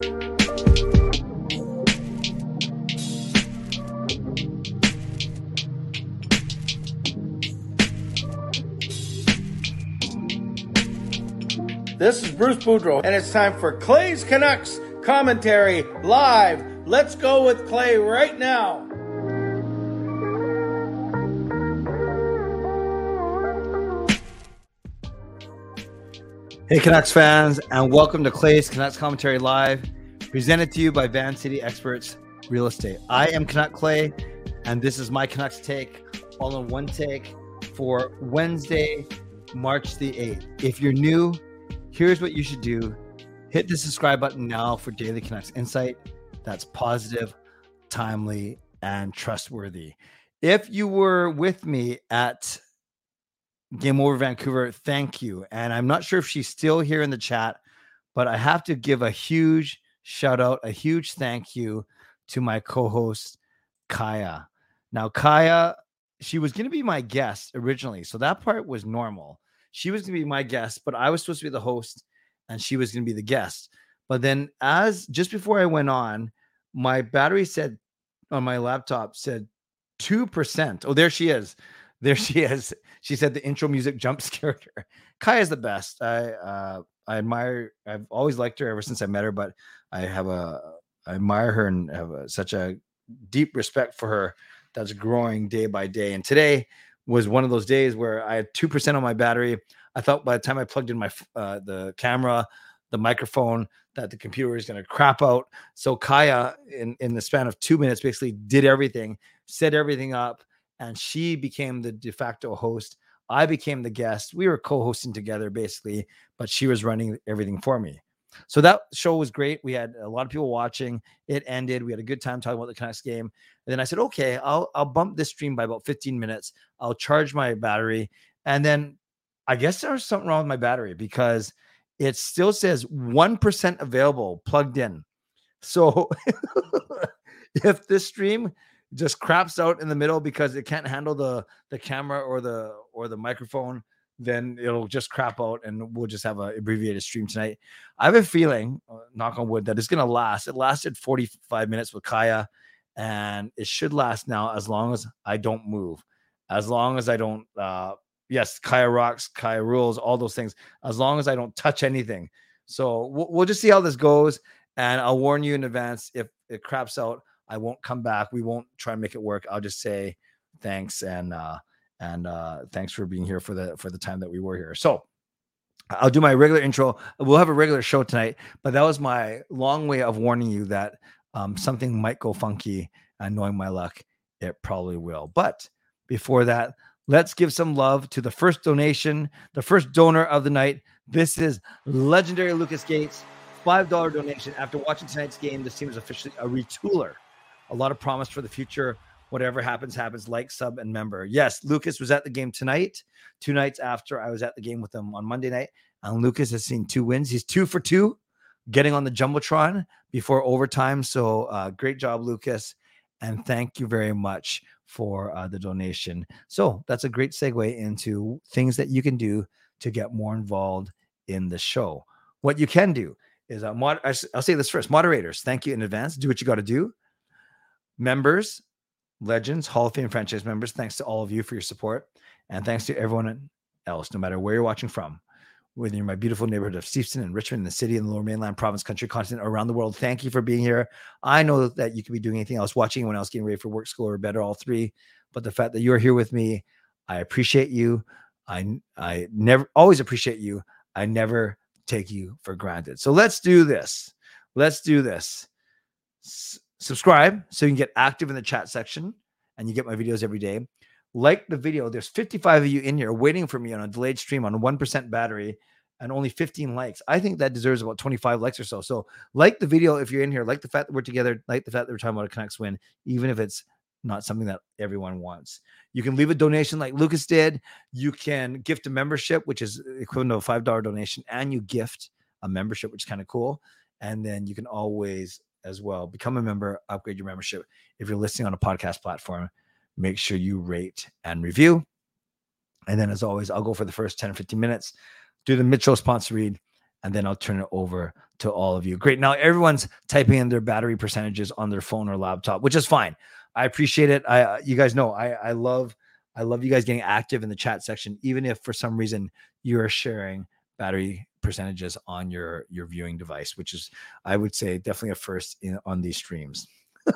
This is Bruce Boudreau, and it's time for Clay's Canucks commentary live. Let's go with Clay right now. Hey, Canucks fans, and welcome to Clay's Canucks Commentary Live, presented to you by Van City Experts Real Estate. I am Canuck Clay, and this is my Canucks take, all in one take for Wednesday, March the 8th. If you're new, here's what you should do hit the subscribe button now for Daily Canucks Insight that's positive, timely, and trustworthy. If you were with me at Game Over Vancouver, thank you. And I'm not sure if she's still here in the chat, but I have to give a huge shout out, a huge thank you to my co host, Kaya. Now, Kaya, she was going to be my guest originally. So that part was normal. She was going to be my guest, but I was supposed to be the host and she was going to be the guest. But then, as just before I went on, my battery said on my laptop said 2%. Oh, there she is. There she is. She said the intro music jump scared her. Kai is the best. I uh, I admire. I've always liked her ever since I met her, but I have a I admire her and have a, such a deep respect for her that's growing day by day. And today was one of those days where I had two percent on my battery. I thought by the time I plugged in my uh, the camera, the microphone, that the computer is going to crap out. So Kaya, in in the span of two minutes, basically did everything, set everything up, and she became the de facto host. I became the guest. We were co-hosting together basically, but she was running everything for me. So that show was great. We had a lot of people watching. It ended. We had a good time talking about the Canucks game. And then I said, okay, I'll I'll bump this stream by about 15 minutes. I'll charge my battery. And then I guess there's something wrong with my battery because it still says 1% available plugged in. So if this stream just craps out in the middle because it can't handle the the camera or the or the microphone then it'll just crap out and we'll just have an abbreviated stream tonight. I have a feeling, uh, knock on wood, that it's going to last. It lasted 45 minutes with Kaya, and it should last now as long as I don't move, as long as I don't, uh, yes, Kaya rocks, Kaya rules, all those things, as long as I don't touch anything. So we'll, we'll just see how this goes. And I'll warn you in advance if it craps out, I won't come back. We won't try and make it work. I'll just say thanks and, uh, and uh, thanks for being here for the for the time that we were here. So I'll do my regular intro. We'll have a regular show tonight, but that was my long way of warning you that um, something might go funky. And knowing my luck, it probably will. But before that, let's give some love to the first donation, the first donor of the night. This is legendary Lucas Gates, $5 donation. After watching tonight's game, this team is officially a retooler. A lot of promise for the future whatever happens, happens, like, sub, and member. Yes, Lucas was at the game tonight, two nights after I was at the game with him on Monday night. And Lucas has seen two wins. He's two for two, getting on the Jumbotron before overtime. So uh, great job, Lucas. And thank you very much for uh, the donation. So that's a great segue into things that you can do to get more involved in the show. What you can do is, uh, mod- I'll say this first moderators, thank you in advance. Do what you got to do. Members, legends, Hall of Fame franchise members. Thanks to all of you for your support. And thanks to everyone else, no matter where you're watching from, whether you're in my beautiful neighborhood of Steveston and Richmond, the city, in the lower mainland, province, country, continent, around the world. Thank you for being here. I know that you could be doing anything else, watching anyone else getting ready for work, school, or better, all three. But the fact that you're here with me, I appreciate you. I I never always appreciate you. I never take you for granted. So let's do this. Let's do this subscribe so you can get active in the chat section and you get my videos every day. Like the video. There's 55 of you in here waiting for me on a delayed stream on 1% battery and only 15 likes. I think that deserves about 25 likes or so. So like the video if you're in here, like the fact that we're together, like the fact that we're talking about a Canucks win, even if it's not something that everyone wants. You can leave a donation like Lucas did. You can gift a membership, which is equivalent to a $5 donation, and you gift a membership, which is kind of cool. And then you can always as well. Become a member, upgrade your membership. If you're listening on a podcast platform, make sure you rate and review. And then, as always, I'll go for the first 10 or 15 minutes, do the Mitchell sponsor read, and then I'll turn it over to all of you. Great. Now everyone's typing in their battery percentages on their phone or laptop, which is fine. I appreciate it. I, uh, you guys know, I, I love, I love you guys getting active in the chat section, even if for some reason you're sharing battery percentages on your your viewing device, which is, I would say, definitely a first in on these streams.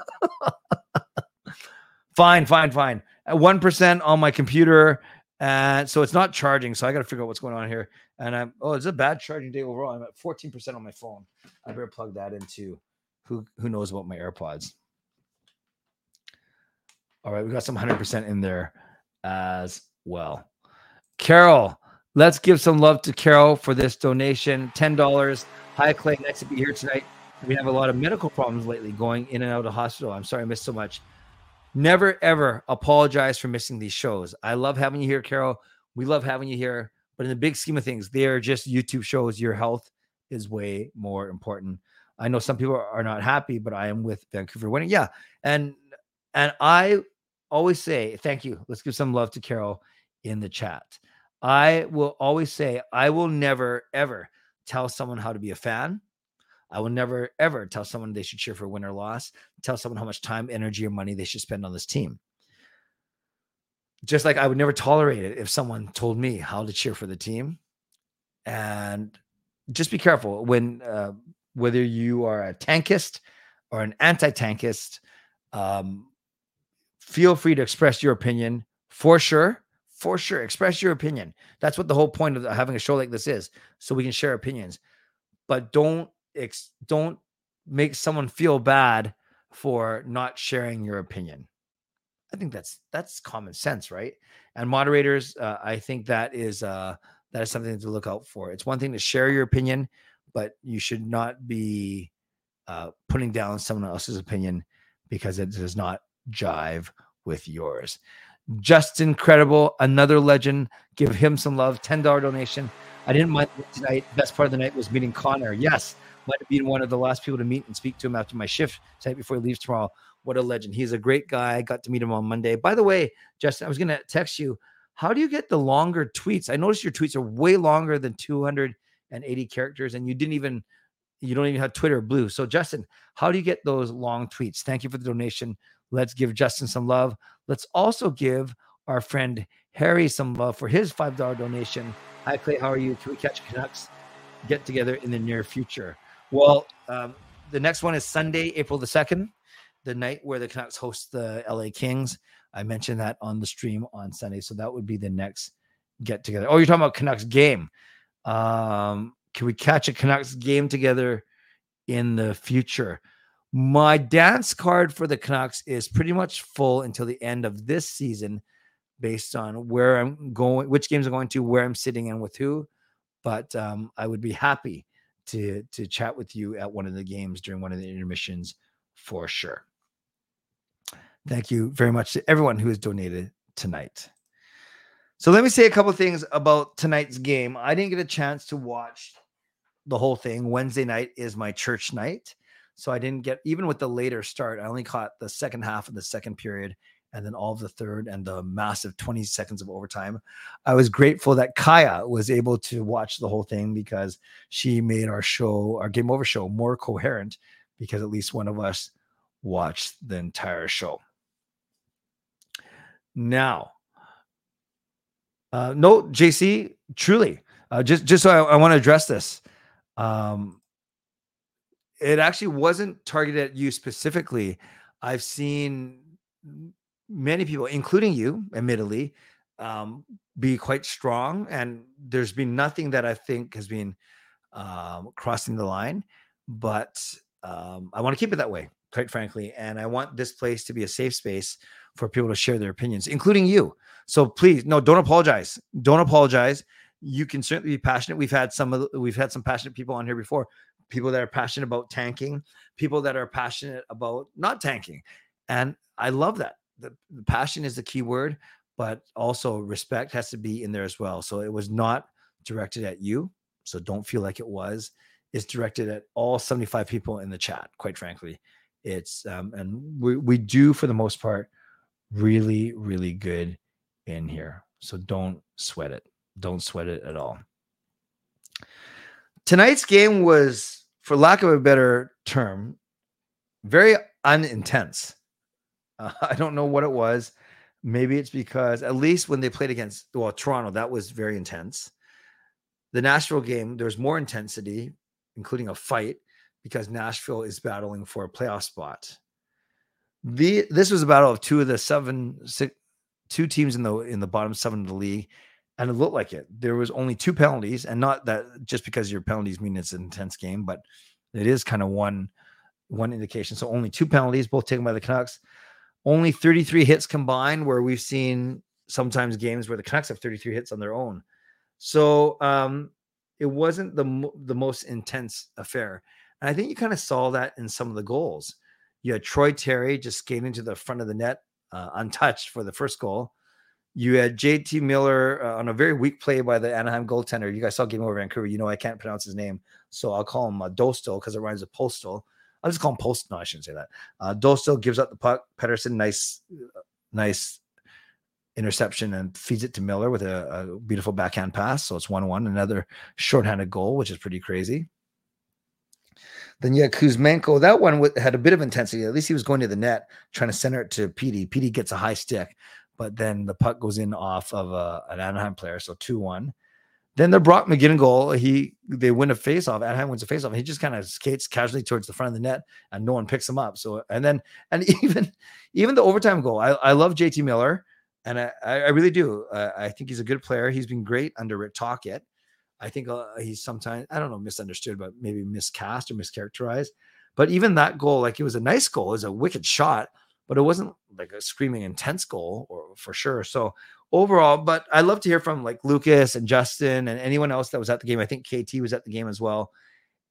fine, fine, fine. One percent on my computer, and so it's not charging. So I got to figure out what's going on here. And I'm oh, it's a bad charging day overall. I'm at 14% on my phone. I better plug that into who who knows about my AirPods. All right, we got some 100% in there as well. Carol, let's give some love to Carol for this donation. $10. Hi, Clay. Nice to be here tonight. We have a lot of medical problems lately going in and out of hospital. I'm sorry I missed so much. Never ever apologize for missing these shows. I love having you here, Carol. We love having you here. But in the big scheme of things, they are just YouTube shows. Your health is way more important. I know some people are not happy, but I am with Vancouver winning. Yeah. And and I always say thank you. Let's give some love to Carol in the chat. I will always say I will never ever tell someone how to be a fan. I will never ever tell someone they should cheer for win or loss, tell someone how much time, energy, or money they should spend on this team just like I would never tolerate it if someone told me how to cheer for the team. And just be careful when uh, whether you are a tankist or an anti-tankist. Um, feel free to express your opinion for sure. For sure, express your opinion. That's what the whole point of having a show like this is, so we can share opinions. But don't ex- don't make someone feel bad for not sharing your opinion. I think that's that's common sense, right? And moderators, uh, I think that is uh, that is something to look out for. It's one thing to share your opinion, but you should not be uh, putting down someone else's opinion because it does not jive with yours. Just incredible, another legend. Give him some love. Ten dollar donation. I didn't mind tonight. Best part of the night was meeting Connor. Yes, might have been one of the last people to meet and speak to him after my shift tonight before he leaves tomorrow. What a legend. He's a great guy. I got to meet him on Monday. By the way, Justin, I was going to text you. How do you get the longer tweets? I noticed your tweets are way longer than 280 characters, and you didn't even, you don't even have Twitter blue. So, Justin, how do you get those long tweets? Thank you for the donation. Let's give Justin some love. Let's also give our friend Harry some love for his $5 donation. Hi, Clay. How are you? Can we catch Canucks get together in the near future? Well, um, the next one is Sunday, April the 2nd the night where the Canucks host the LA Kings. I mentioned that on the stream on Sunday. So that would be the next get together. Oh, you're talking about Canucks game. Um, can we catch a Canucks game together in the future? My dance card for the Canucks is pretty much full until the end of this season, based on where I'm going, which games I'm going to, where I'm sitting, and with who. But um, I would be happy to to chat with you at one of the games during one of the intermissions for sure. Thank you very much to everyone who has donated tonight. So let me say a couple things about tonight's game. I didn't get a chance to watch the whole thing. Wednesday night is my church night. So I didn't get even with the later start, I only caught the second half of the second period and then all of the third and the massive 20 seconds of overtime. I was grateful that Kaya was able to watch the whole thing because she made our show, our game over show, more coherent because at least one of us watched the entire show. Now, uh, no, JC, truly, uh, just just so I, I want to address this. Um, it actually wasn't targeted at you specifically. I've seen many people, including you, admittedly, um, be quite strong, and there's been nothing that I think has been um, crossing the line. But um, I want to keep it that way, quite frankly, and I want this place to be a safe space for people to share their opinions, including you. So please, no, don't apologize. Don't apologize. You can certainly be passionate. We've had some of the, we've had some passionate people on here before. People that are passionate about tanking, people that are passionate about not tanking, and I love that. The, the passion is the key word, but also respect has to be in there as well. So it was not directed at you. So don't feel like it was. It's directed at all 75 people in the chat. Quite frankly, it's um, and we we do for the most part really, really good in here. So don't sweat it. Don't sweat it at all. Tonight's game was for lack of a better term, very unintense. Uh, I don't know what it was. Maybe it's because at least when they played against well Toronto, that was very intense. The Nashville game, there's more intensity, including a fight, because Nashville is battling for a playoff spot. The this was a battle of two of the seven six, two teams in the in the bottom seven of the league, and it looked like it. There was only two penalties, and not that just because your penalties mean it's an intense game, but it is kind of one one indication. So only two penalties, both taken by the Canucks. Only 33 hits combined, where we've seen sometimes games where the Canucks have 33 hits on their own. So um, it wasn't the the most intense affair, and I think you kind of saw that in some of the goals. You had Troy Terry just skating to the front of the net uh, untouched for the first goal. You had JT Miller uh, on a very weak play by the Anaheim goaltender. You guys saw Game Over Vancouver. You know I can't pronounce his name, so I'll call him uh, because it rhymes with Postal. I'll just call him Post. No, I shouldn't say that. Uh, gives up the puck. Pettersson, nice, uh, nice interception and feeds it to Miller with a, a beautiful backhand pass. So it's 1 1, another shorthanded goal, which is pretty crazy. Then you had Kuzmenko. That one had a bit of intensity. At least he was going to the net, trying to center it to Petey. Petey gets a high stick but then the puck goes in off of a, uh, an Anaheim player, so two one. Then the Brock McGinnon goal, he they win a faceoff. Anaheim wins a faceoff. He just kind of skates casually towards the front of the net, and no one picks him up. So and then and even even the overtime goal, I, I love JT Miller, and I I really do. Uh, I think he's a good player. He's been great under Rick Tocchet. I think uh, he's sometimes I don't know misunderstood, but maybe miscast or mischaracterized. But even that goal, like it was a nice goal, it was a wicked shot but it wasn't like a screaming intense goal or for sure. So overall, but I love to hear from like Lucas and Justin and anyone else that was at the game. I think KT was at the game as well.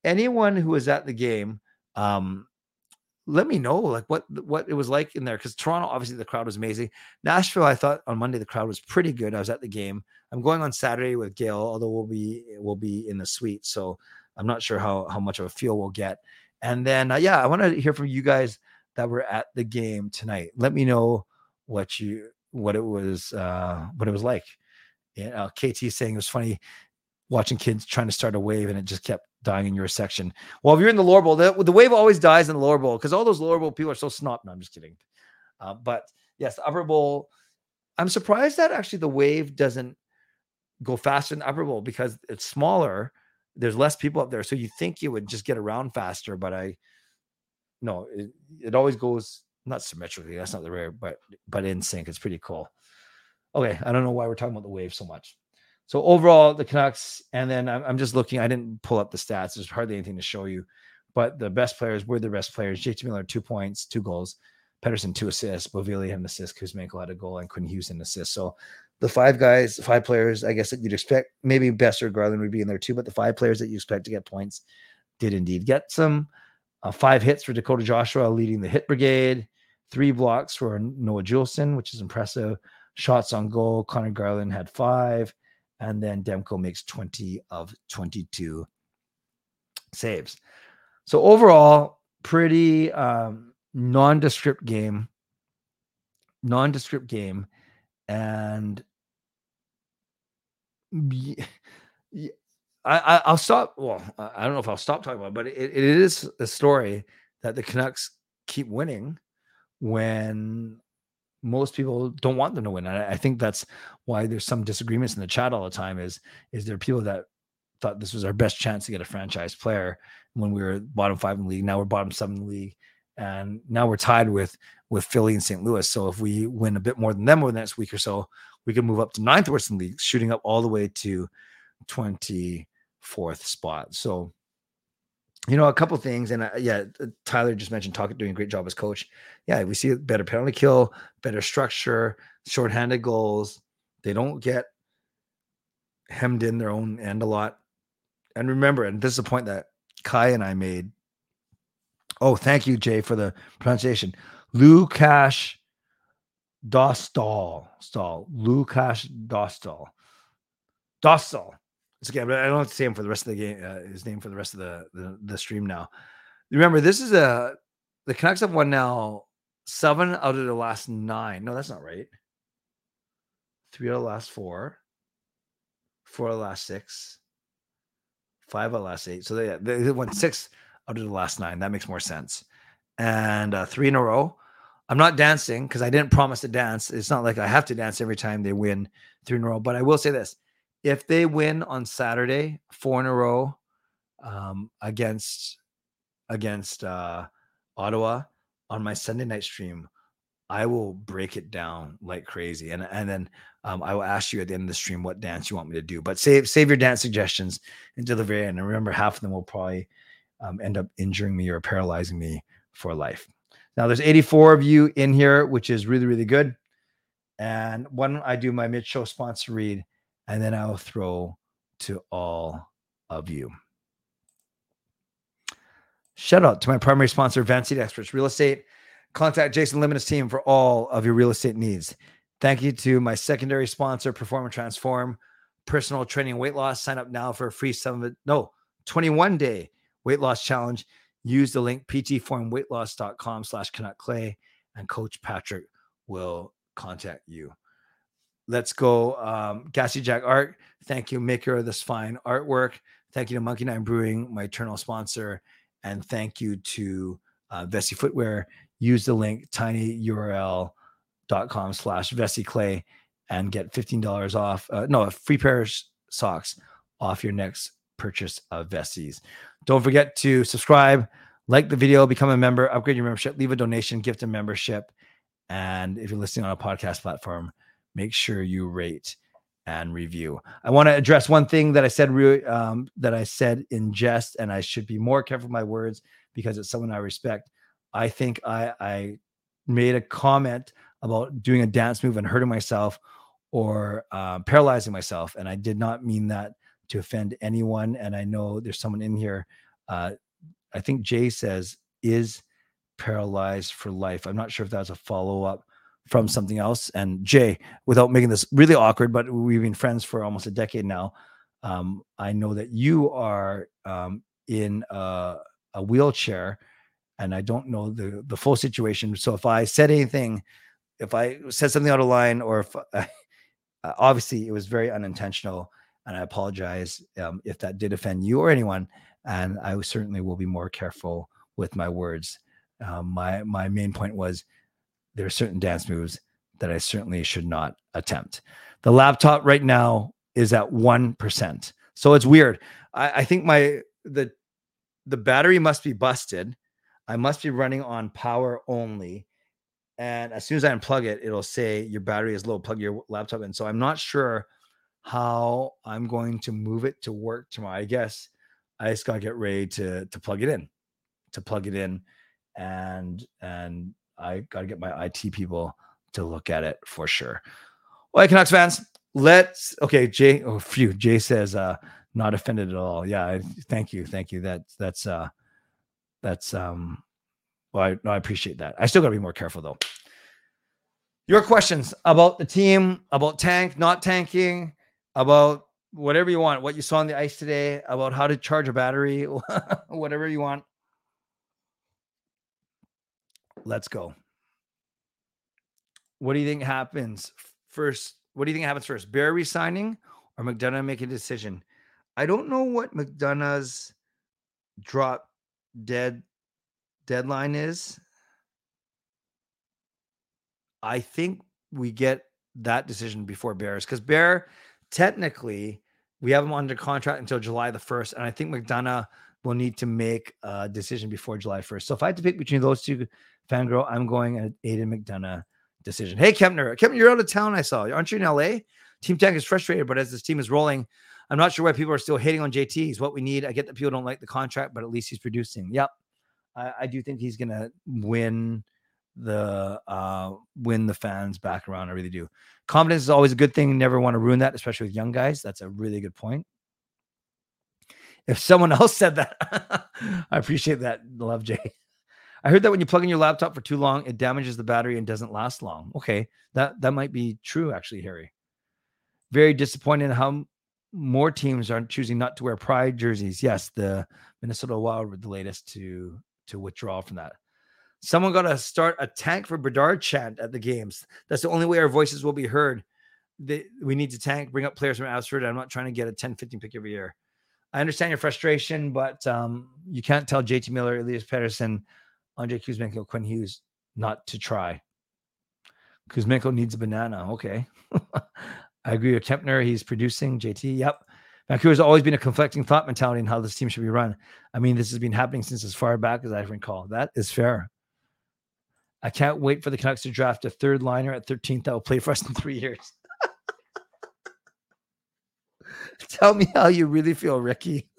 Anyone who was at the game, um, let me know like what what it was like in there because Toronto obviously the crowd was amazing. Nashville, I thought on Monday the crowd was pretty good. I was at the game. I'm going on Saturday with Gail, although we'll be we'll be in the suite, so I'm not sure how how much of a feel we'll get. And then uh, yeah, I want to hear from you guys that were at the game tonight. Let me know what you what it was uh what it was like. Yeah, uh, KT saying it was funny watching kids trying to start a wave and it just kept dying in your section. Well, if you're in the lower bowl, the, the wave always dies in the lower bowl because all those lower bowl people are so snot. No, I'm just kidding. Uh, but yes, upper bowl. I'm surprised that actually the wave doesn't go faster than upper bowl because it's smaller. There's less people up there, so you think you would just get around faster. But I no, it, it always goes not symmetrically. That's not the rare, but but in sync. It's pretty cool. Okay, I don't know why we're talking about the wave so much. So overall, the Canucks, and then I'm, I'm just looking. I didn't pull up the stats. There's hardly anything to show you, but the best players were the best players. JT Miller two points, two goals. Pettersson two assists. Beauvillier had an assist. Kuzmenko had a goal, and Quinn Hughes an assist. So the five guys, five players, I guess that you'd expect. Maybe Boeser Garland would be in there too, but the five players that you expect to get points did indeed get some. Uh, five hits for Dakota Joshua leading the hit brigade. Three blocks for Noah Juulsen, which is impressive. Shots on goal. Conor Garland had five. And then Demko makes 20 of 22 saves. So overall, pretty um, nondescript game. Nondescript game. And I, I will stop. Well, I don't know if I'll stop talking about, it, but it, it is a story that the Canucks keep winning when most people don't want them to win. And I, I think that's why there's some disagreements in the chat all the time. Is is there people that thought this was our best chance to get a franchise player when we were bottom five in the league. Now we're bottom seven in the league, and now we're tied with with Philly and St. Louis. So if we win a bit more than them over the next week or so, we can move up to ninth worst in the league, shooting up all the way to 20 fourth spot. So, you know, a couple things, and uh, yeah, uh, Tyler just mentioned talking doing a great job as coach. Yeah, we see better penalty kill, better structure, shorthanded goals. They don't get hemmed in their own end a lot. And remember, and this is a point that Kai and I made. Oh, thank you, Jay, for the pronunciation. Lukash Dostal. Stall. Lukash Dostal. Dostal. It's okay, but I don't have to say him for the rest of the game. Uh, his name for the rest of the, the the stream now. Remember, this is a the Canucks have won now seven out of the last nine. No, that's not right. Three out of the last four. Four out of the last six. five out of the last eight. So they, they won six out of the last nine. That makes more sense. And uh, three in a row. I'm not dancing because I didn't promise to dance. It's not like I have to dance every time they win three in a row. But I will say this: if they win on Saturday, four in a row um, against against uh, Ottawa on my Sunday night stream, I will break it down like crazy, and and then um, I will ask you at the end of the stream what dance you want me to do. But save save your dance suggestions until the very end, and remember, half of them will probably um, end up injuring me or paralyzing me for life. Now, there's 84 of you in here, which is really really good. And don't I do my mid show sponsor read, and then I'll throw to all of you. Shout out to my primary sponsor, Van Experts Real Estate. Contact Jason Lim team for all of your real estate needs. Thank you to my secondary sponsor, Perform and Transform, personal training weight loss. Sign up now for a free seven, no, 21 day weight loss challenge. Use the link ptformweightloss.com slash Canuck Clay and Coach Patrick will contact you. Let's go. Um, Gassy Jack Art. Thank you, maker of this fine artwork. Thank you to Monkey Nine Brewing, my eternal sponsor. And thank you to uh, Vessi Footwear use the link tinyurl.com slash Clay and get $15 off. Uh, no, a free pair of socks off your next purchase of Vesties. Don't forget to subscribe, like the video, become a member, upgrade your membership, leave a donation, gift a membership. And if you're listening on a podcast platform, make sure you rate and review. I want to address one thing that I said re- um, that I said in jest, and I should be more careful with my words because it's someone I respect. I think I, I made a comment about doing a dance move and hurting myself or uh, paralyzing myself. And I did not mean that to offend anyone. And I know there's someone in here. Uh, I think Jay says, is paralyzed for life. I'm not sure if that's a follow up from something else. And Jay, without making this really awkward, but we've been friends for almost a decade now. Um, I know that you are um, in a, a wheelchair and I don't know the the full situation. So if I said anything, if I said something out of line, or if I, obviously it was very unintentional, and I apologize um, if that did offend you or anyone. And I certainly will be more careful with my words. Um, my my main point was there are certain dance moves that I certainly should not attempt. The laptop right now is at one percent, so it's weird. I, I think my the the battery must be busted I must be running on power only. And as soon as I unplug it, it'll say your battery is low, plug your laptop in. So I'm not sure how I'm going to move it to work tomorrow. I guess I just gotta get ready to to plug it in, to plug it in, and and I gotta get my IT people to look at it for sure. All right, Canucks fans, let's okay. Jay, oh, phew. Jay says, uh, not offended at all. Yeah, thank you, thank you. That's that's uh that's um well I, no, I appreciate that. I still got to be more careful though. Your questions about the team, about tank, not tanking, about whatever you want, what you saw on the ice today, about how to charge a battery, whatever you want. Let's go. What do you think happens first? What do you think happens first? Bear resigning or McDonough making a decision? I don't know what McDonough's drop dead deadline is, I think we get that decision before Bears because Bear technically we have him under contract until July the 1st. And I think McDonough will need to make a decision before July 1st. So if I had to pick between those two, fangirl, I'm going at Aidan McDonough decision. Hey, Kempner, Kempner, you're out of town. I saw. Aren't you in LA? Team Tank is frustrated, but as this team is rolling, I'm not sure why people are still hating on JT. He's what we need. I get that people don't like the contract, but at least he's producing. Yep. I, I do think he's gonna win the uh win the fans back around. I really do. Confidence is always a good thing. Never want to ruin that, especially with young guys. That's a really good point. If someone else said that, I appreciate that. Love Jay. I heard that when you plug in your laptop for too long, it damages the battery and doesn't last long. Okay, that that might be true, actually, Harry. Very disappointed how more teams are choosing not to wear pride jerseys. Yes, the Minnesota Wild were the latest to to withdraw from that. Someone got to start a tank for Bedard chant at the games. That's the only way our voices will be heard. We need to tank, bring up players from Abbotsford. I'm not trying to get a 10, 15 pick every year. I understand your frustration, but um, you can't tell JT Miller, Elias Pettersson, Andrei Kuzmenko, Quinn Hughes not to try. Kuzmenko needs a banana. Okay. I agree with Kempner. He's producing JT. Yep. Vancouver's always been a conflicting thought mentality in how this team should be run. I mean, this has been happening since as far back as I recall. That is fair. I can't wait for the Canucks to draft a third liner at 13th that will play for us in three years. Tell me how you really feel, Ricky.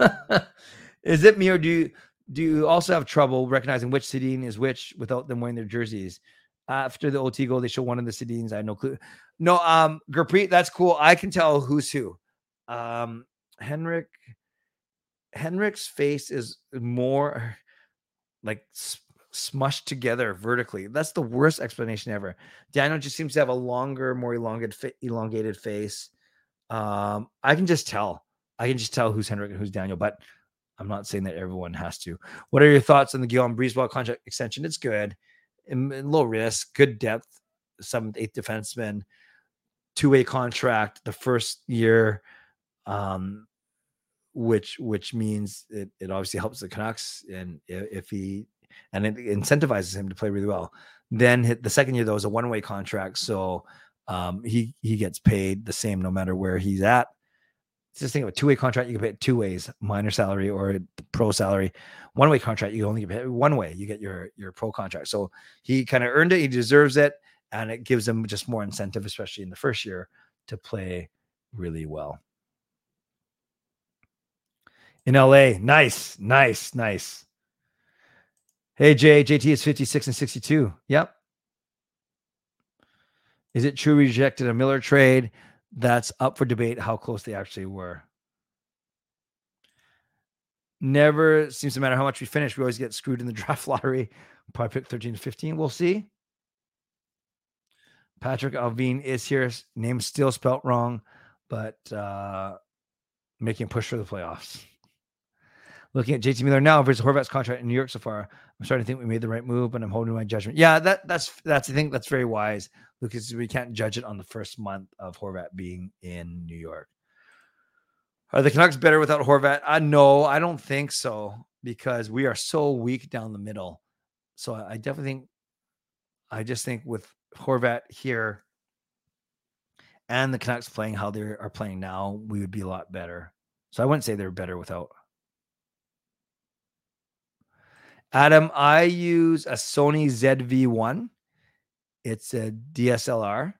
is it me or do you do you also have trouble recognizing which Sedin is which without them wearing their jerseys? After the OT goal, they show one of the Sedins. I had no clue. No, um, Gurpreet, that's cool. I can tell who's who. Um, Henrik, Henrik's face is more like smushed together vertically. That's the worst explanation ever. Daniel just seems to have a longer, more elongated, elongated face. Um, I can just tell. I can just tell who's Henrik and who's Daniel, but I'm not saying that everyone has to. What are your thoughts on the Guillaume Brisebois contract extension? It's good, low risk, good depth, seventh, eighth defenseman, two way contract. The first year, um, which which means it, it obviously helps the Canucks, and if he and it incentivizes him to play really well. Then the second year though is a one way contract, so um, he he gets paid the same no matter where he's at. Just think of a two way contract, you can pay it two ways: minor salary or pro salary. One way contract, you only get paid one way. You get your your pro contract. So he kind of earned it. He deserves it, and it gives him just more incentive, especially in the first year, to play really well. In LA, nice, nice, nice. Hey, Jay, JT is 56 and 62. Yep. Is it true rejected a Miller trade? That's up for debate how close they actually were. Never seems to matter how much we finish. We always get screwed in the draft lottery. Probably pick 13 to 15. We'll see. Patrik Allvin is here. Name still spelt wrong, but uh, making a push for the playoffs. Looking at JT Miller now versus Horvat's contract in New York so far, I'm starting to think we made the right move, but I'm holding my judgment. Yeah, that that's that's I think that's very wise, because we can't judge it on the first month of Horvat being in New York. Are the Canucks better without Horvat? Uh, no, I don't think so because we are so weak down the middle. So I definitely think, I just think with Horvat here and the Canucks playing how they are playing now, we would be a lot better. So I wouldn't say they're better without Adam, I use a Sony ZV1. It's a DSLR.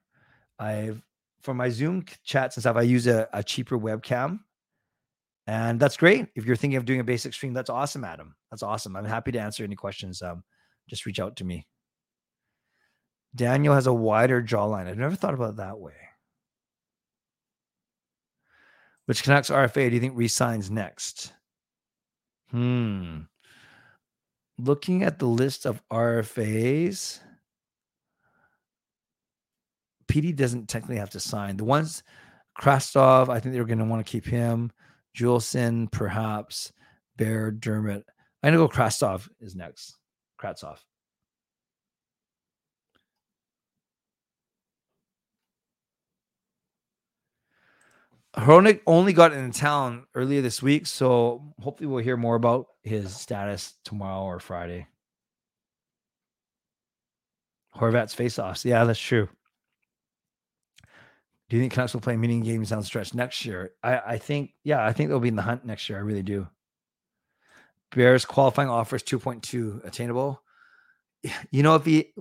I've for my Zoom chats and stuff, I use a, a cheaper webcam. And that's great. If you're thinking of doing a basic stream, that's awesome, Adam. That's awesome. I'm happy to answer any questions. Um, just reach out to me. Daniel has a wider jawline. I've never thought about it that way. Which Canucks RFA do you think resigns next? Hmm looking at the list of RFAs, Petey doesn't technically have to sign. The ones Kravtsov, I think they're going to want to keep him. Juulsen, perhaps. Bear, Dermott. I'm going to go Kravtsov is next. Kravtsov. Hronek only got in town earlier this week, so hopefully we'll hear more about his status tomorrow or Friday. Horvat's face-offs. Yeah, that's true. Do you think Canucks will play mini games down the stretch next year? I, I think, yeah, I think they'll be in the hunt next year. I really do. Bears qualifying offers 2.2 attainable. You know, if he,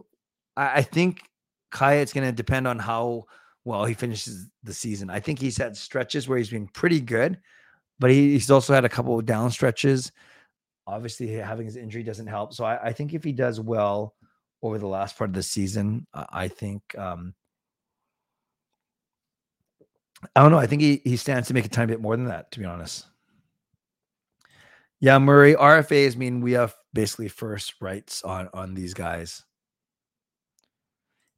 I, I think Kaya, it's going to depend on how well he finishes the season. I think he's had stretches where he's been pretty good, but he, he's also had a couple of down stretches. Obviously, having his injury doesn't help. So I, I think if he does well over the last part of the season, I think um, I don't know. I think he he stands to make a tiny bit more than that, to be honest. Yeah, Murray, RFAs mean we have basically first rights on on these guys.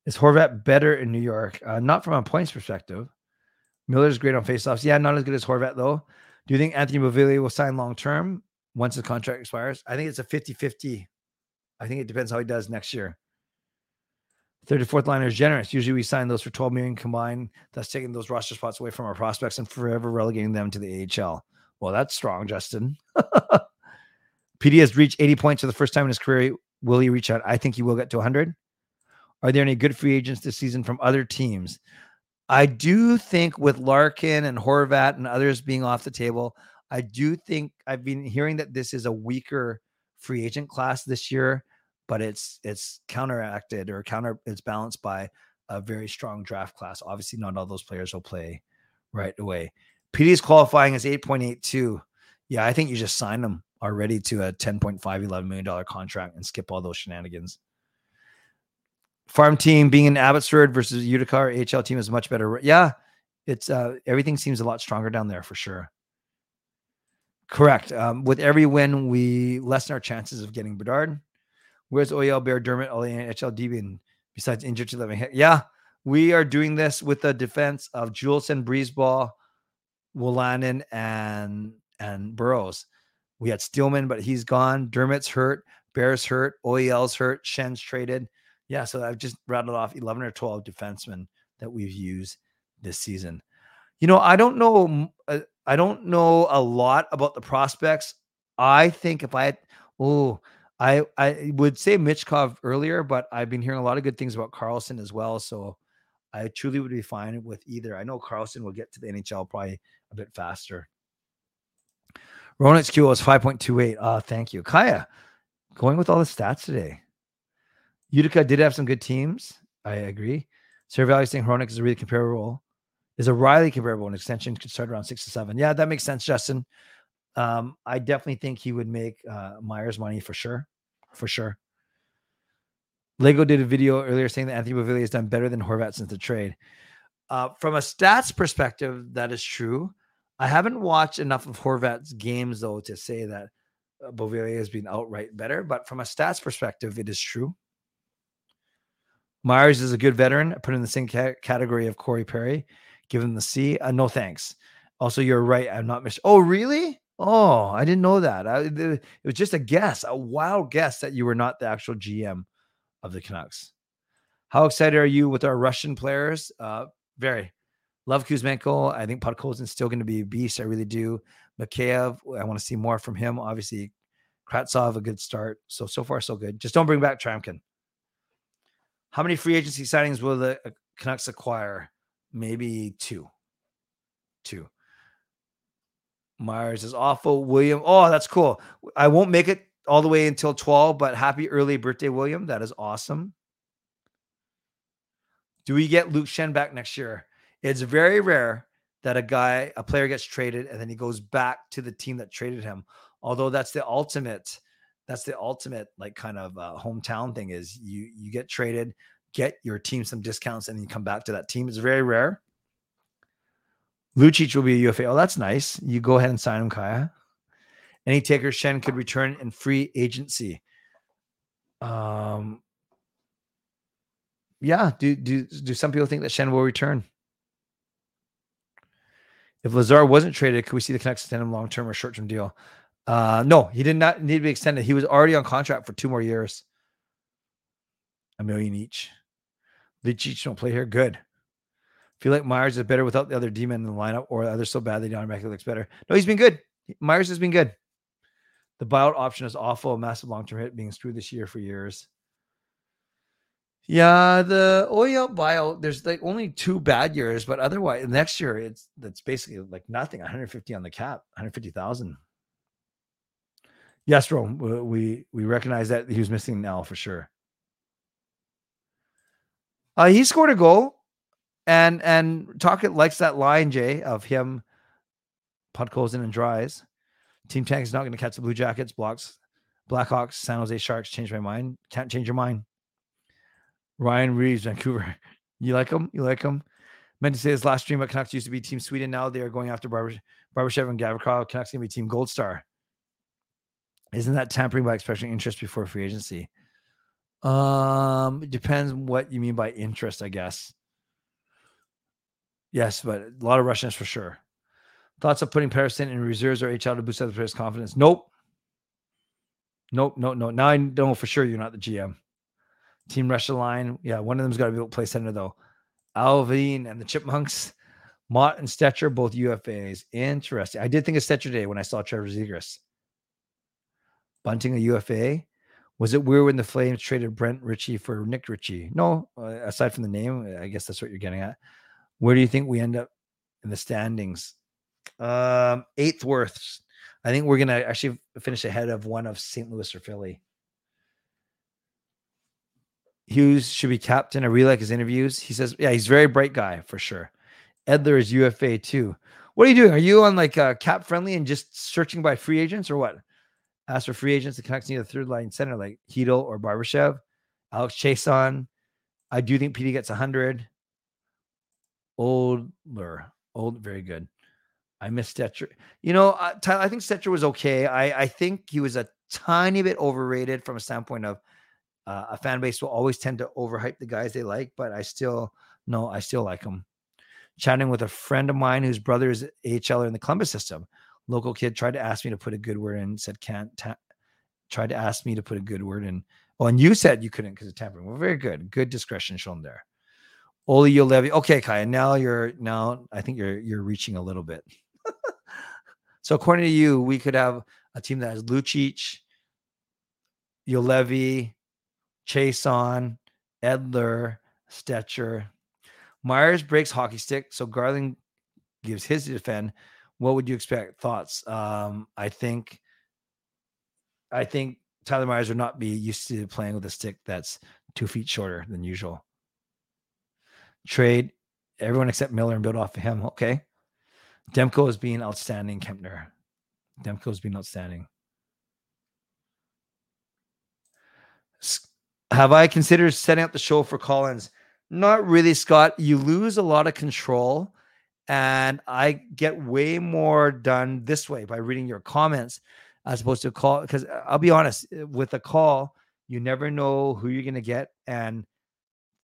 Is Horvat better in New York? Uh, not from a points perspective. Miller's great on faceoffs. Yeah, not as good as Horvat, though. Do you think Anthony Beauvillier will sign long term once his contract expires? I think it's a 50 50. I think it depends how he does next year. Third and fourth liner is generous. Usually we sign those for 12 million combined, thus taking those roster spots away from our prospects and forever relegating them to the AHL. Well, that's strong, Justin. Petey has reached 80 points for the first time in his career. Will he reach out? I think he will get to 100. Are there any good free agents this season from other teams? I do think with Larkin and Horvat and others being off the table, I do think I've been hearing that this is a weaker free agent class this year, but it's it's counteracted or counter it's balanced by a very strong draft class. Obviously, not all those players will play right away. Petey is qualifying as 8.82. Yeah, I think you just sign them already to a 10.5 11 million dollar contract and skip all those shenanigans. Farm team being in Abbotsford versus Utica or HL team is much better. Yeah, it's uh everything seems a lot stronger down there for sure. Correct. Um, with every win, we lessen our chances of getting Bedard. Where's OEL Bear Dermott, HL Debian, besides injured to living? Yeah, we are doing this with the defense of Juulsen, Brisebois, Wolanin, and and Burroughs. We had Stillman, but he's gone. Dermott's hurt. Bear's hurt. OEL's hurt. Schenn's traded. Yeah, so I've just rattled off 11 or 12 defensemen that we've used this season. You know, I don't know. Uh, I don't know a lot about the prospects. I think if I oh, I I would say Michkov earlier, but I've been hearing a lot of good things about Carlsson as well. So I truly would be fine with either. I know Carlsson will get to the NHL probably a bit faster. Hronek's QO is 5.28. Uh, thank you. Kaya, going with all the stats today. Utica did have some good teams. I agree. Sarah Valley saying Hronek is a really comparable. Is a Riley comparable? An extension could start around six to seven. Yeah, that makes sense, Justin. Um, I definitely think he would make uh, Myers money for sure, for sure. Lego did a video earlier saying that Anthony Beauvillier has done better than Horvat since the trade. Uh, from a stats perspective, that is true. I haven't watched enough of Horvat's games though to say that uh, has been outright better. But from a stats perspective, it is true. Myers is a good veteran. Put in the same ca- category of Corey Perry. Give him the C. Uh, no thanks. Also, you're right. I'm not Mr. Oh, really? Oh, I didn't know that. I, it was just a guess, a wild guess that you were not the actual GM of the Canucks. How excited are you with our Russian players? Uh, very. Love Kuzmenko. I think Podkolzin's still going to be a beast. I really do. Mikheyev, I want to see more from him. Obviously, Kravtsov, a good start. So, so far, so good. Just don't bring back Tryamkin. How many free agency signings will the uh, Canucks acquire? Maybe two. Two. Myers is awful. William, oh, that's cool. I won't make it all the way until 12, but happy early birthday, William. That is awesome. Do we get Luke Schenn back next year? It's very rare that a guy, a player gets traded and then he goes back to the team that traded him. Although that's the ultimate, that's the ultimate like kind of uh, hometown thing is you you get traded, get your team some discounts, and then you come back to that team. It's very rare. Lucic will be a UFA. Oh, that's nice. You go ahead and sign him, Kaya. Any taker Schenn could return in free agency. Um, yeah. Do do do some people think that Schenn will return? If Lazar wasn't traded, could we see the Canucks extend him long term or short term deal? Uh, no, he did not need to be extended. He was already on contract for two more years, a million each. Each don't play here. Good. Feel like Myers is better without the other demon in the lineup, or are they so bad that automatically looks better? No, he's been good. Myers has been good. The buyout option is awful. A massive long term hit being screwed this year for years. Yeah, the oil bio, there's like only two bad years, but otherwise next year it's that's basically like nothing. 150 on the cap, 150,000. Yes, Rome, we we recognize that he was missing now for sure. Uh, he scored a goal, and and Tocchet likes that line, Jay, of him, puts calls in and Dries. Team Tank is not going to catch the Blue Jackets, blocks, Blackhawks, San Jose Sharks. Change my mind. Can't change your mind. Ryan Reaves, Vancouver. You like him? You like him? Meant to say his last stream at Canucks used to be Team Sweden. Now they are going after Barbashev and Gavrikov. Canucks going to be Team Gold Star. Isn't that tampering by expressing interest before free agency? Um, it depends what you mean by interest, I guess. Yes, but a lot of Russians for sure. Thoughts of putting Pettersson in reserves or HL to boost other players' confidence? Nope. Nope, no, no. Now I know for sure you're not the GM. Team Russia line. Yeah, one of them's got to be able to play center though. Alvin and the Chipmunks. Motte and Stecher, both UFAs. Interesting. I did think of Stecher today when I saw Trevor Zegras. Bunting a UFA. Was it weird when the Flames traded Brett Ritchie for Nick Ritchie? No, uh, aside from the name, I guess that's what you're getting at. Where do you think we end up in the standings? Um, eighth worst. I think we're gonna actually finish ahead of one of St. Louis or Philly. Hughes should be captain. I really like his interviews. He says, yeah, he's a very bright guy for sure. Edler is UFA too. What are you doing? Are you on like uh, CapFriendly and just searching by free agents or what? Ask for free agents, the Canucks need a third line center like Chytil or Barbashev. Alex Chiasson. I do think PD gets 100. Older. Old, very good. I miss Stecher. You know, uh, I think Stecher was okay. I, I think he was a tiny bit overrated from a standpoint of uh, a fan base will always tend to overhype the guys they like, but I still no, I still like them. Chatting with a friend of mine whose brother is AHL in the Columbus system. Local kid tried to ask me to put a good word in, said can't. Ta- tried to ask me to put a good word in. Oh, and you said you couldn't because of tampering. Well, very good. Good discretion shown there. Oli Juolevi. Okay, Kai. Now you're now I think you're you're reaching a little bit. so according to you, we could have a team that has Lucic, Juolevi, Chiasson, Edler, Stecher. Myers breaks hockey stick, so Garland gives his to defend. What would you expect? Thoughts? Um, I think, I think Tyler Myers would not be used to playing with a stick that's two feet shorter than usual. Trade everyone except Miller and build off of him. Okay. Demko is being outstanding. Kempner. Demko is being outstanding. Have I considered setting up the show for Collins? Not really, Scott. You lose a lot of control, and I get way more done this way by reading your comments as opposed to call. Because uh, I'll be honest, uh, with a call, you never know who you're going to get, and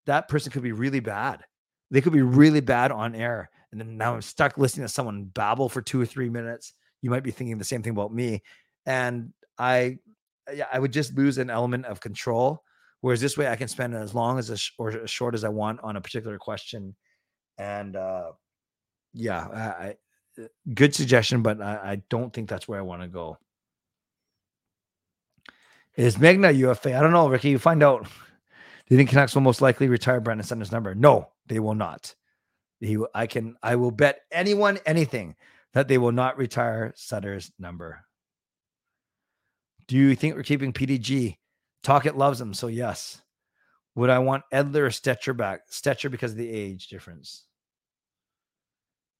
that person could be really bad. They could be really bad on air, and then now I'm stuck listening to someone babble for two or three minutes. You might be thinking the same thing about me, and I, yeah, I would just lose an element of control Whereas this way, I can spend as long as sh- or as short as I want on a particular question. And uh, yeah, I, I, uh, good suggestion, but I, I don't think that's where I want to go. Is Megna UFA? I don't know, Ricky. You find out. Do you think Canucks will most likely retire Brandon Sutter's number? No, they will not. He, I can, I will bet anyone anything that they will not retire Sutter's number. Do you think we're keeping PDG? Tocchet loves him, so yes. Would I want Edler or Stecher back? Stecher because of the age difference.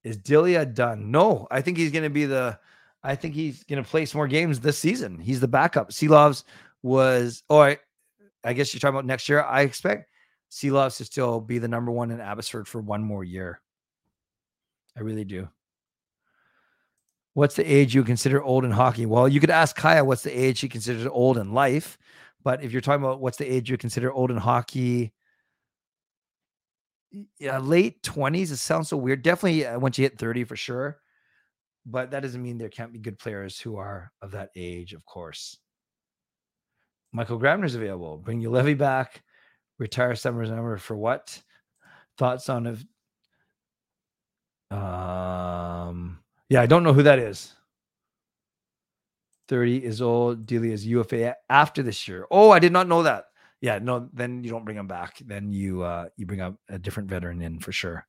Is Delia done? No, I think he's going to be the. I think he's going to play some more games this season. He's the backup. Silovs was. Oh, I, I guess you're talking about next year. I expect Silovs to still be the number one in Abbotsford for one more year. I really do. What's the age you consider old in hockey? Well, you could ask Kaya what's the age she considers old in life. But if you're talking about what's the age you consider old in hockey, yeah, late 20s, it sounds so weird. Definitely uh, once you hit 30 for sure. But that doesn't mean there can't be good players who are of that age, of course. Michael Grabner's available. Bring Juolevi back. Retire Summers number for what? Thoughts on if um yeah, I don't know who that is. 30 is old. Delia is UFA after this year. Oh, I did not know that. Yeah, no, then you don't bring him back. Then you uh you bring up a different veteran in for sure.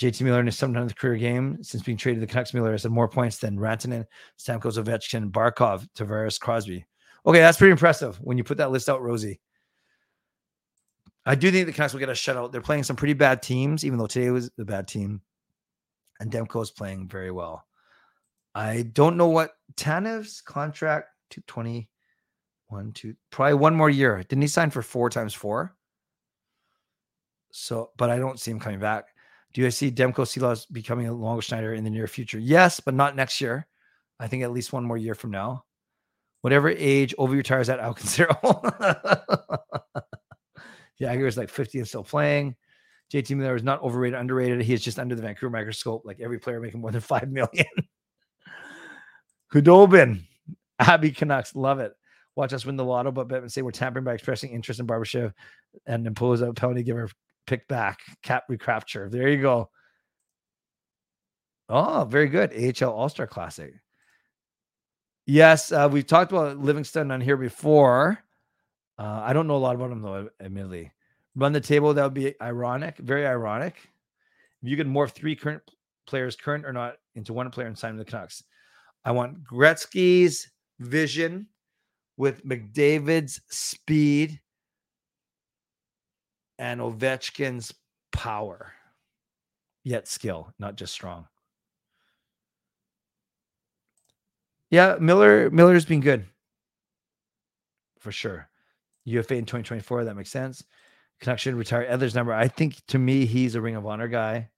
JT Miller in his 700th career game since being traded to the Canucks. Miller has had more points than Rantanen, Stamkos, Ovechkin, Barkov, Tavares, Crosby. Okay, that's pretty impressive when you put that list out, Rosie. I do think the Canucks will get a shutout. They're playing some pretty bad teams, even though today was the bad team. And Demko is playing very well. I don't know what Tanev's contract to 20, one, two, probably one more year. Didn't he sign for four times four? So, but I don't see him coming back. Do I see Demko Silovs becoming a Luongo Schneider in the near future? Yes, but not next year. I think at least one more year from now. Whatever age Ovi retires at, I'll consider. Jagr is like 50 and still playing. JT Miller is not overrated, underrated. He is just under the Vancouver microscope, like every player making more than five million. Khudobin, Abby Canucks, love it. watch us win the lotto, but Bettman say we're tampering by expressing interest in Barbashev and impose a penalty giver pick back cap recapture. There you go. Oh, very good. AHL All Star Classic. Yes, uh, we've talked about Livingston on here before. Uh, I don't know a lot about him though, admittedly. Run the table, that would be ironic, very ironic. If you could morph three current players, current or not, into one player and sign the Canucks. I want Gretzky's vision with McDavid's speed and Ovechkin's power, yet skill, not just strong. Yeah, Miller Miller's been good for sure. UFA in 2024, that makes sense. Connection retire Edler's number. I think to me, he's a Ring of Honor guy.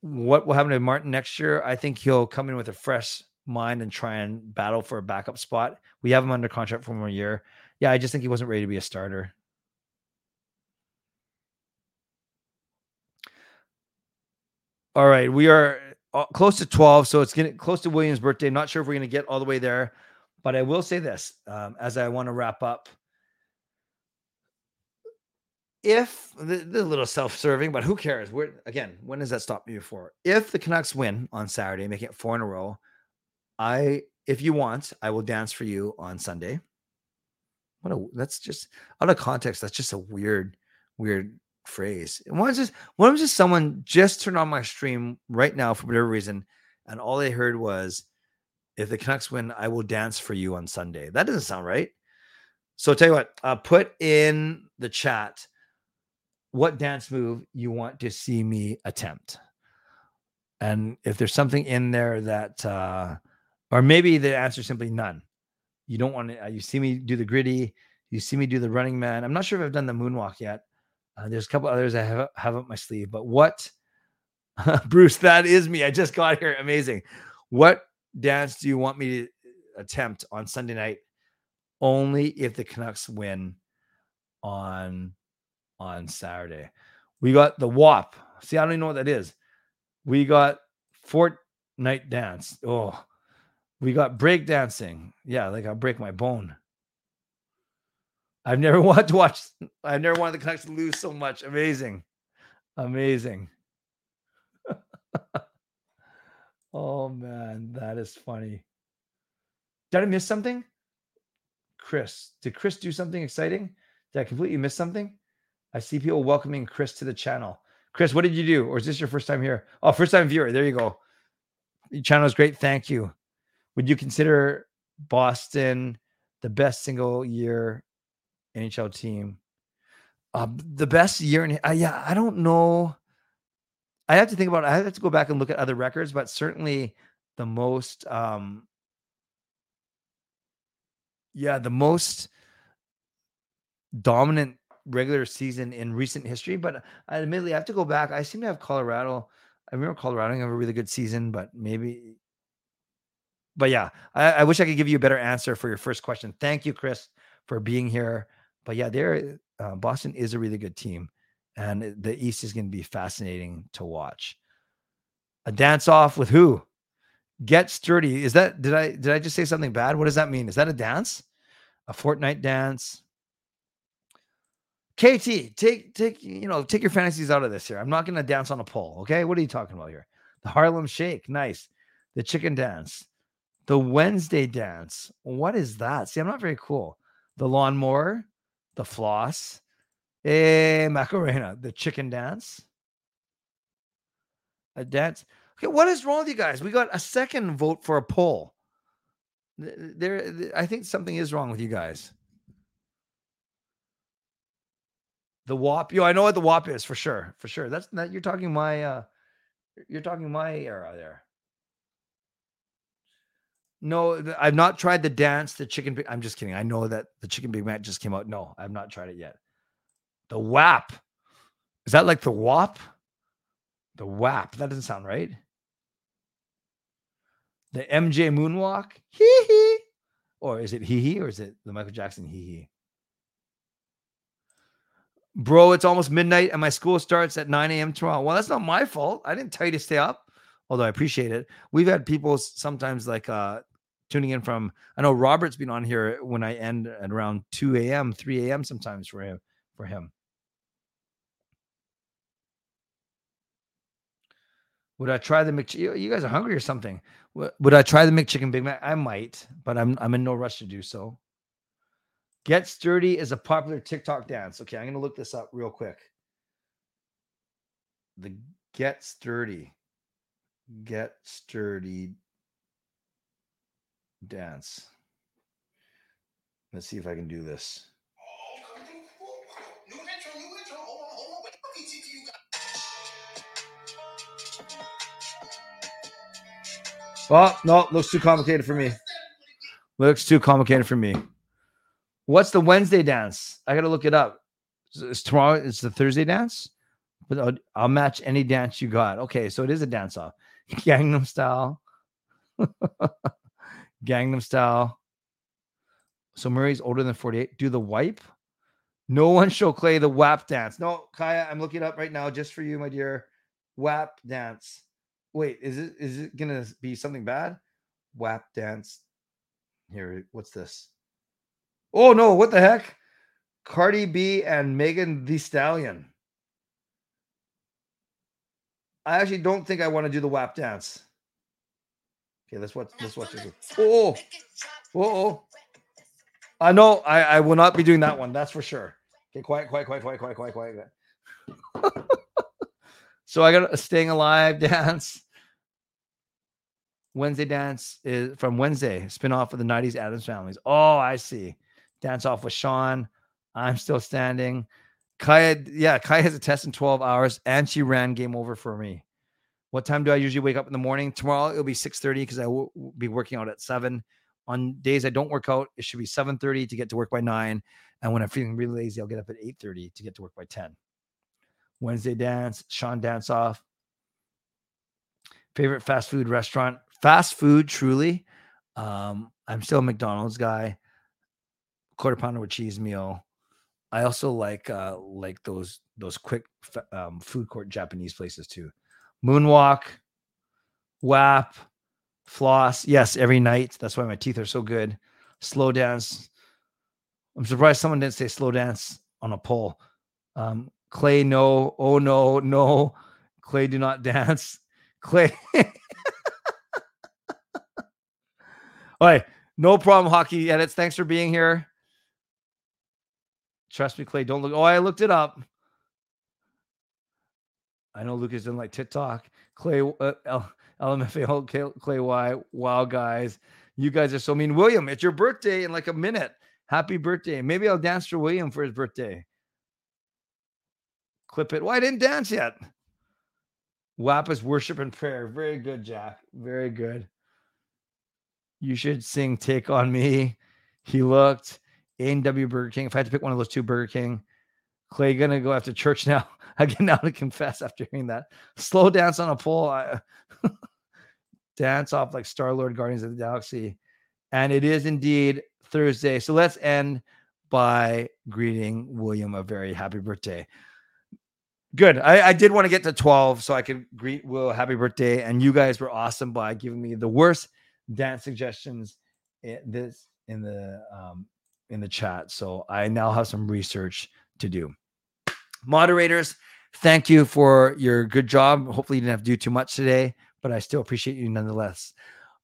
What will happen to Martin next year? I think he'll come in with a fresh mind and try and battle for a backup spot. We have him under contract for one year. Yeah, I just think he wasn't ready to be a starter. All right, we are uh, close to 12, so it's getting close to Williams' birthday. I'm Not sure if we're going to get all the way there, but I will say this um, as I want to wrap up. If the, the little self-serving, but who cares? We're again, when does that stop you for? If the Canucks win on Saturday, making it four in a row, I, if you want, I will dance for you on Sunday. What a that's just out of context. That's just a weird, weird phrase. And is just what if just someone just turned on my stream right now for whatever reason, and all they heard was, "If the Canucks win, I will dance for you on Sunday." That doesn't sound right. So I'll tell you what, uh, put in the chat what dance move you want to see me attempt, and if there's something in there that, uh, or maybe the answer is simply none. You don't want to. Uh, you see me do the gritty. You see me do the running man. I'm not sure if I've done the moonwalk yet. Uh, there's a couple others I have have up my sleeve, but what, Bruce? That is me. I just got here. Amazing. What dance do you want me to attempt on Sunday night? Only if the Canucks win on on Saturday. We got the WAP. See, I don't even know what that is. We got Fortnite dance. Oh, we got break dancing. Yeah, like I'll break my bone. I've never wanted to watch. I've never wanted the Canucks to lose so much. Amazing, amazing. oh man, that is funny. Did I miss something? Chris, did Chris do something exciting? Did I completely miss something? I see people welcoming Chris to the channel. Chris, what did you do? Or is this your first time here? Oh, first time viewer. There you go. Your channel is great. Thank you. Would you consider Boston the best single year NHL team. Uh, the best year in uh, yeah, I don't know. I have to think about it. I have to go back and look at other records, but certainly the most um yeah, the most dominant regular season in recent history. But I admittedly I have to go back. I seem to have Colorado. I remember Colorado having a really good season, but maybe but yeah, I, I, wish I could give you a better answer for your first question. Thank you, Chris, for being here but yeah, they're uh, Boston is a really good team, and the East is going to be fascinating to watch. A dance off with who? Get sturdy. Is that did I did I just say something bad? What does that mean? Is that a dance? A Fortnite dance? KT, take take you know take your fantasies out of this here. I'm not going to dance on a pole. Okay, what are you talking about here? The Harlem Shake, nice. The chicken dance, the Wednesday dance. What is that? See, I'm not very cool. The lawnmower, the floss, eh, Macarena, the chicken dance, a dance. Okay, what is wrong with you guys? We got a second vote for a poll. There, I think something is wrong with you guys. The WAP, yo, I know what the WAP is for sure, for sure. That's that you're talking my, uh you're talking my era there. No, I've not tried the dance, the chicken. I'm just kidding. I know that the chicken Big Mac just came out. No, I've not tried it yet. The WAP. Is that like the WAP? The WAP. That doesn't sound right. The MJ Moonwalk. Hee hee. Or is it hee hee or is it the Michael Jackson hee hee? Bro, it's almost midnight and my school starts at 9 a.m. tomorrow. Well, that's not my fault. I didn't tell you to stay up, although I appreciate it. We've had people sometimes like uh tuning in from. I know Robert's been on here when I end at around 2 a.m., 3 a.m. sometimes for him. For him. Would I try the McChicken? You, guys are hungry or something? Would I try the McChicken Big Mac? I might, but I'm I'm in no rush to do so. Get sturdy is a popular TikTok dance. Okay, I'm gonna look this up real quick. The get sturdy, get sturdy dance. Let's see if I can do this. Oh, no, looks too complicated for me. Looks too complicated for me. What's the Wednesday dance? I got to look it up. It's tomorrow. It's the Thursday dance, but I'll, I'll, match any dance you got. Okay, so it is a dance off. Gangnam style. Gangnam style. So Murray's older than 48. Do the wipe. No one show Clay the WAP dance. No, Kaya, I'm looking up right now just for you, my dear. WAP dance. Wait, is it is it gonna be something bad? WAP dance. Here, what's this? Oh no, what the heck? Cardi B and Megan Thee Stallion. I actually don't think I want to do the WAP dance. Okay, let's watch let's watch this. Oh, oh, oh. I know I, I will not be doing that one, that's for sure. Okay, quiet, quiet, quiet, quiet, quiet, quiet, quiet. so I got a uh, staying alive dance. Wednesday dance is from Wednesday, spin off of the 90s Adams families. Oh, I see. Dance off with Sean. I'm still standing. Kaya, yeah, Kaya has a test in 12 hours and she ran game over for me. What time do I usually wake up in the morning? Tomorrow it'll be 6:30 because I will be working out at 7. On days I don't work out, it should be 7:30 to get to work by 9. And when I'm feeling really lazy, I'll get up at 8:30 to get to work by 10. Wednesday dance, Sean dance off. Favorite fast food restaurant? Fast food, truly. Um, I'm still a McDonald's guy quarter pounder with cheese meal. I also like uh like those those quick um, food court Japanese places too. Moonwalk, WAP, floss. Yes, every night. That's why my teeth are so good. Slow dance. I'm surprised someone didn't say slow dance on a poll. Um, Clay, no. Oh no, no. Clay, do not dance. Clay. All right, no problem, hockey edits. Thanks for being here. Trust me, Clay. Don't look. Oh, I looked it up. I know Lucas doesn't like TikTok. Clay, uh, L- LMFAO, Clay Y. Wow, guys. You guys are so mean. William, it's your birthday in like a minute. Happy birthday. Maybe I'll dance for William for his birthday. Clip it. Why well, I didn't dance yet? WAP is worship and prayer. Very good, Jack. Very good. You should sing Take on Me. He looked. A&W Burger King. If I had to pick one of those two, Burger King. Clay gonna go after church now. I get now to confess after hearing that. Slow dance on a pole. I, dance off like Star Lord Guardians of the Galaxy. And it is indeed Thursday. So let's end by greeting William a very happy birthday. Good. I, I did want to get to 12 so I could greet Will happy birthday. And you guys were awesome by giving me the worst dance suggestions in this in the um, in the chat. So I now have some research to do. Moderators, thank you for your good job. Hopefully, you didn't have to do too much today, but I still appreciate you nonetheless.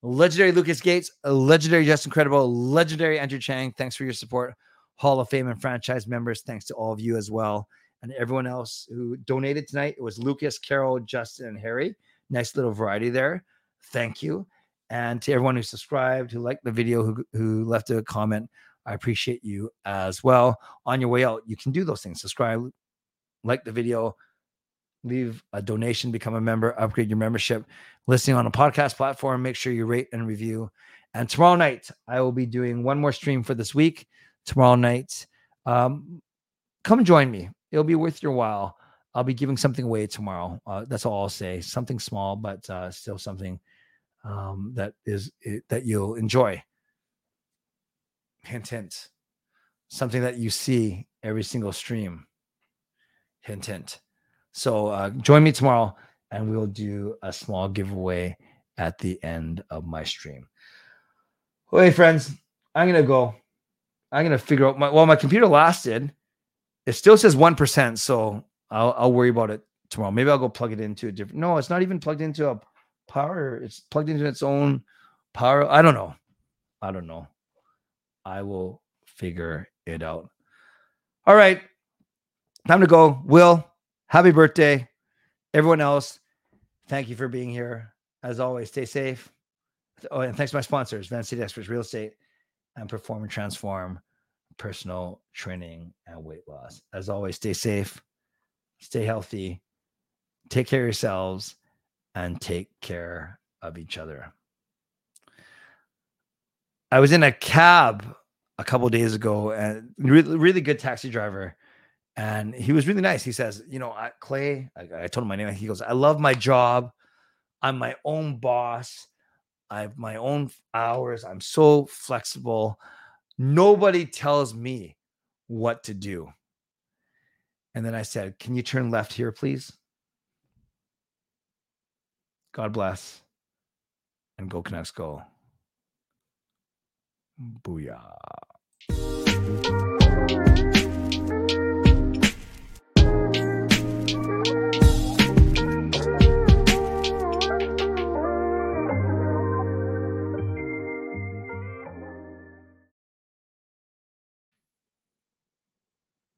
Legendary Lucas Gates, legendary Justin Credible, legendary Andrew Chang. Thanks for your support. Hall of Fame and franchise members. Thanks to all of you as well. And everyone else who donated tonight. It was Lucas, Carol, Justin, and Harry. Nice little variety there. Thank you. And to everyone who subscribed, who liked the video, who, who left a comment. I appreciate you as well. On your way out, you can do those things. Subscribe, like the video, leave a donation, become a member, upgrade your membership. Listening on a podcast platform, make sure you rate and review. And tomorrow night, I will be doing one more stream for this week. Tomorrow night, um, come join me. It'll be worth your while. I'll be giving something away tomorrow. Uh, that's all I'll say. Something small, but uh, still something um, that is that you'll enjoy. Hint, hint. Something that you see every single stream. Hint, hint. So uh, join me tomorrow and we'll do a small giveaway at the end of my stream. Well, hey, friends, I'm gonna go. I'm gonna figure out my well, my computer lasted. It still says one percent, so I'll I'll worry about it tomorrow. Maybe I'll go plug it into a different. No, it's not even plugged into a power. It's plugged into its own power. I don't know. I don't know. I will figure it out. All right, time to go. Will, happy birthday. Everyone else, thank you for being here. As always, stay safe. Oh, and thanks to my sponsors, Van City Experts Real Estate and Perform and Transform Personal Training and Weight Loss. As always, stay safe, stay healthy, take care of yourselves, and take care of each other. I was in a cab a couple days ago and really, really good taxi driver. And he was really nice. He says, You know, I, Clay, I, I told him my name. He goes, I love my job. I'm my own boss. I have my own hours. I'm so flexible. Nobody tells me what to do. And then I said, Can you turn left here, please? God bless. And go Canucks go. Booyah.